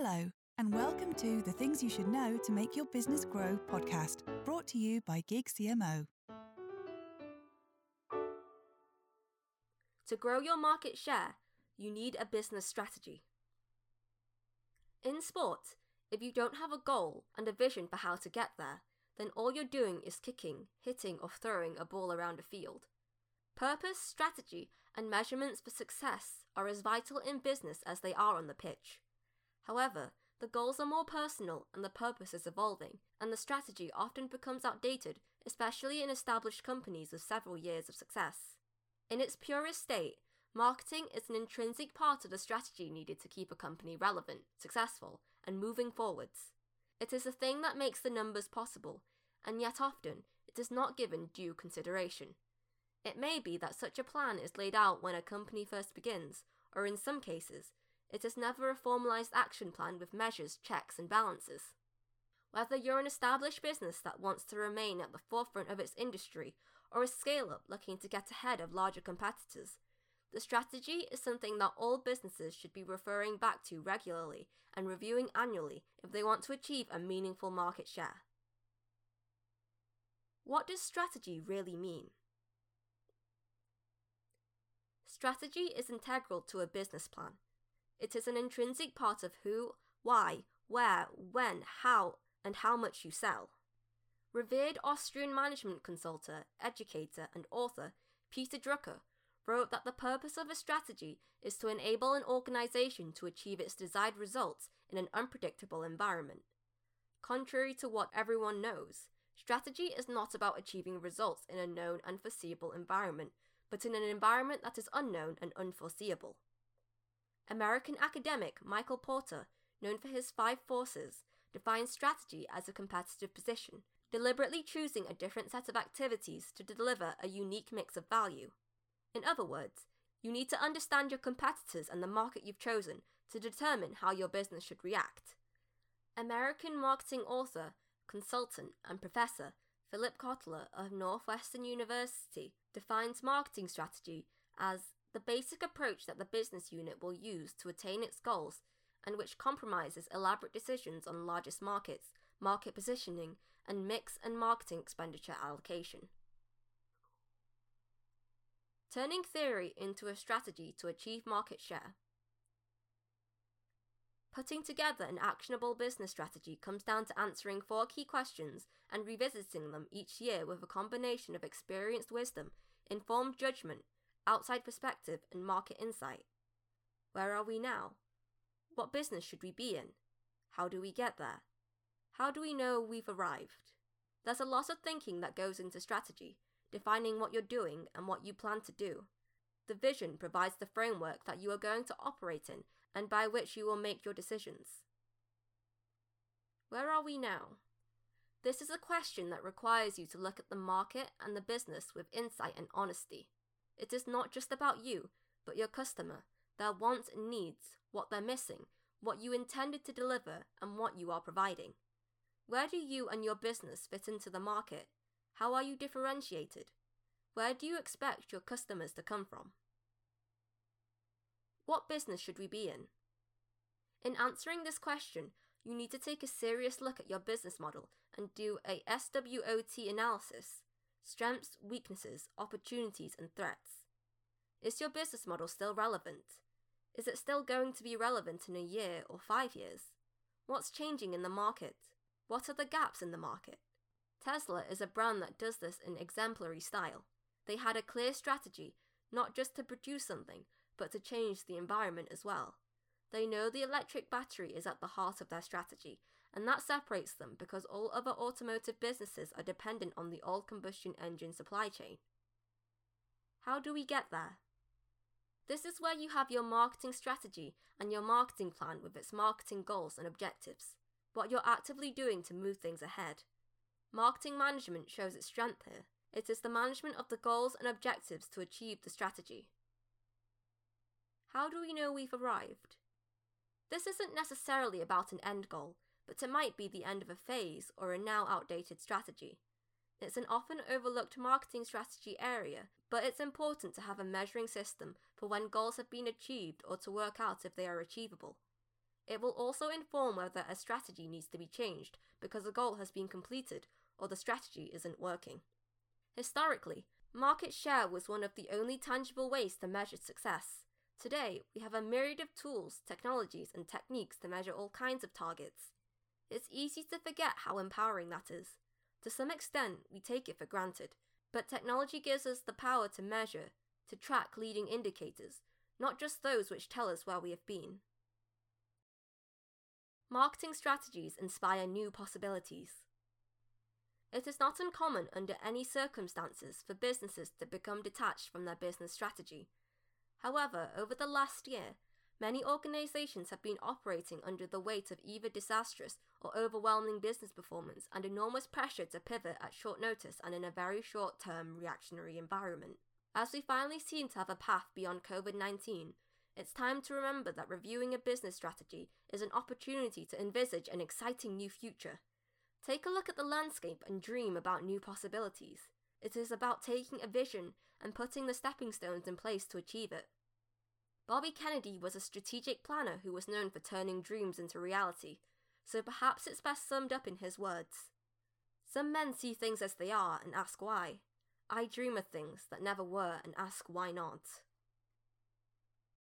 Hello, and welcome to the Things You Should Know to Make Your Business Grow podcast, brought to you by Gig CMO. To grow your market share, you need a business strategy. In sport, if you don't have a goal and a vision for how to get there, then all you're doing is kicking, hitting, or throwing a ball around a field. Purpose, strategy, and measurements for success are as vital in business as they are on the pitch. However, the goals are more personal and the purpose is evolving, and the strategy often becomes outdated, especially in established companies with several years of success. In its purest state, marketing is an intrinsic part of the strategy needed to keep a company relevant, successful, and moving forwards. It is the thing that makes the numbers possible, and yet often it is not given due consideration. It may be that such a plan is laid out when a company first begins, or in some cases, it is never a formalized action plan with measures, checks, and balances. Whether you're an established business that wants to remain at the forefront of its industry or a scale up looking to get ahead of larger competitors, the strategy is something that all businesses should be referring back to regularly and reviewing annually if they want to achieve a meaningful market share. What does strategy really mean? Strategy is integral to a business plan. It is an intrinsic part of who, why, where, when, how, and how much you sell. Revered Austrian management consultant, educator, and author Peter Drucker wrote that the purpose of a strategy is to enable an organization to achieve its desired results in an unpredictable environment. Contrary to what everyone knows, strategy is not about achieving results in a known and foreseeable environment, but in an environment that is unknown and unforeseeable. American academic Michael Porter, known for his five forces, defines strategy as a competitive position, deliberately choosing a different set of activities to deliver a unique mix of value. In other words, you need to understand your competitors and the market you've chosen to determine how your business should react. American marketing author, consultant, and professor Philip Kotler of Northwestern University defines marketing strategy as the basic approach that the business unit will use to attain its goals and which compromises elaborate decisions on largest markets, market positioning, and mix and marketing expenditure allocation. Turning theory into a strategy to achieve market share. Putting together an actionable business strategy comes down to answering four key questions and revisiting them each year with a combination of experienced wisdom, informed judgment, outside perspective, and market insight. Where are we now? What business should we be in? How do we get there? How do we know we've arrived? There's a lot of thinking that goes into strategy, defining what you're doing and what you plan to do. The vision provides the framework that you are going to operate in and by which you will make your decisions. Where are we now? This is a question that requires you to look at the market and the business with insight and honesty. It is not just about you, but your customer, their wants and needs, what they're missing, what you intended to deliver, and what you are providing. Where do you and your business fit into the market? How are you differentiated? Where do you expect your customers to come from? What business should we be in? In answering this question, you need to take a serious look at your business model and do a SWOT analysis strengths, weaknesses, opportunities, and threats. Is your business model still relevant? Is it still going to be relevant in a year or five years? What's changing in the market? What are the gaps in the market? Tesla is a brand that does this in exemplary style. They had a clear strategy, not just to produce something, but to change the environment as well. They know the electric battery is at the heart of their strategy, and that separates them because all other automotive businesses are dependent on the old combustion engine supply chain. How do we get there? This is where you have your marketing strategy and your marketing plan with its marketing goals and objectives, what you're actively doing to move things ahead. Marketing management shows its strength here. It is the management of the goals and objectives to achieve the strategy. How do we know we've arrived? This isn't necessarily about an end goal, but it might be the end of a phase or a now outdated strategy. It's an often overlooked marketing strategy area, but it's important to have a measuring system for when goals have been achieved or to work out if they are achievable. It will also inform whether a strategy needs to be changed because a goal has been completed or the strategy isn't working. Historically, market share was one of the only tangible ways to measure success. Today, we have a myriad of tools, technologies, and techniques to measure all kinds of targets. It's easy to forget how empowering that is. To some extent, we take it for granted, but technology gives us the power to measure, to track leading indicators, not just those which tell us where we have been. Marketing strategies inspire new possibilities. It is not uncommon under any circumstances for businesses to become detached from their business strategy. However, over the last year, many organizations have been operating under the weight of either disastrous or overwhelming business performance and enormous pressure to pivot at short notice and in a very short term reactionary environment. As we finally seem to have a path beyond COVID 19, it's time to remember that reviewing a business strategy is an opportunity to envisage an exciting new future. Take a look at the landscape and dream about new possibilities. It is about taking a vision and putting the stepping stones in place to achieve it. Bobby Kennedy was a strategic planner who was known for turning dreams into reality, so perhaps it's best summed up in his words. Some men see things as they are and ask why. I dream of things that never were and ask why not.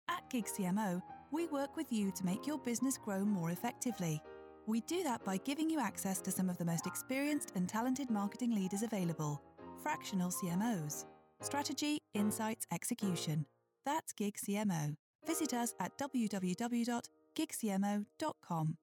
At Gig CMO, we work with you to make your business grow more effectively. We do that by giving you access to some of the most experienced and talented marketing leaders available fractional CMOs. Strategy, insights, execution. That's Gig CMO. Visit us at www.gigcmo.com.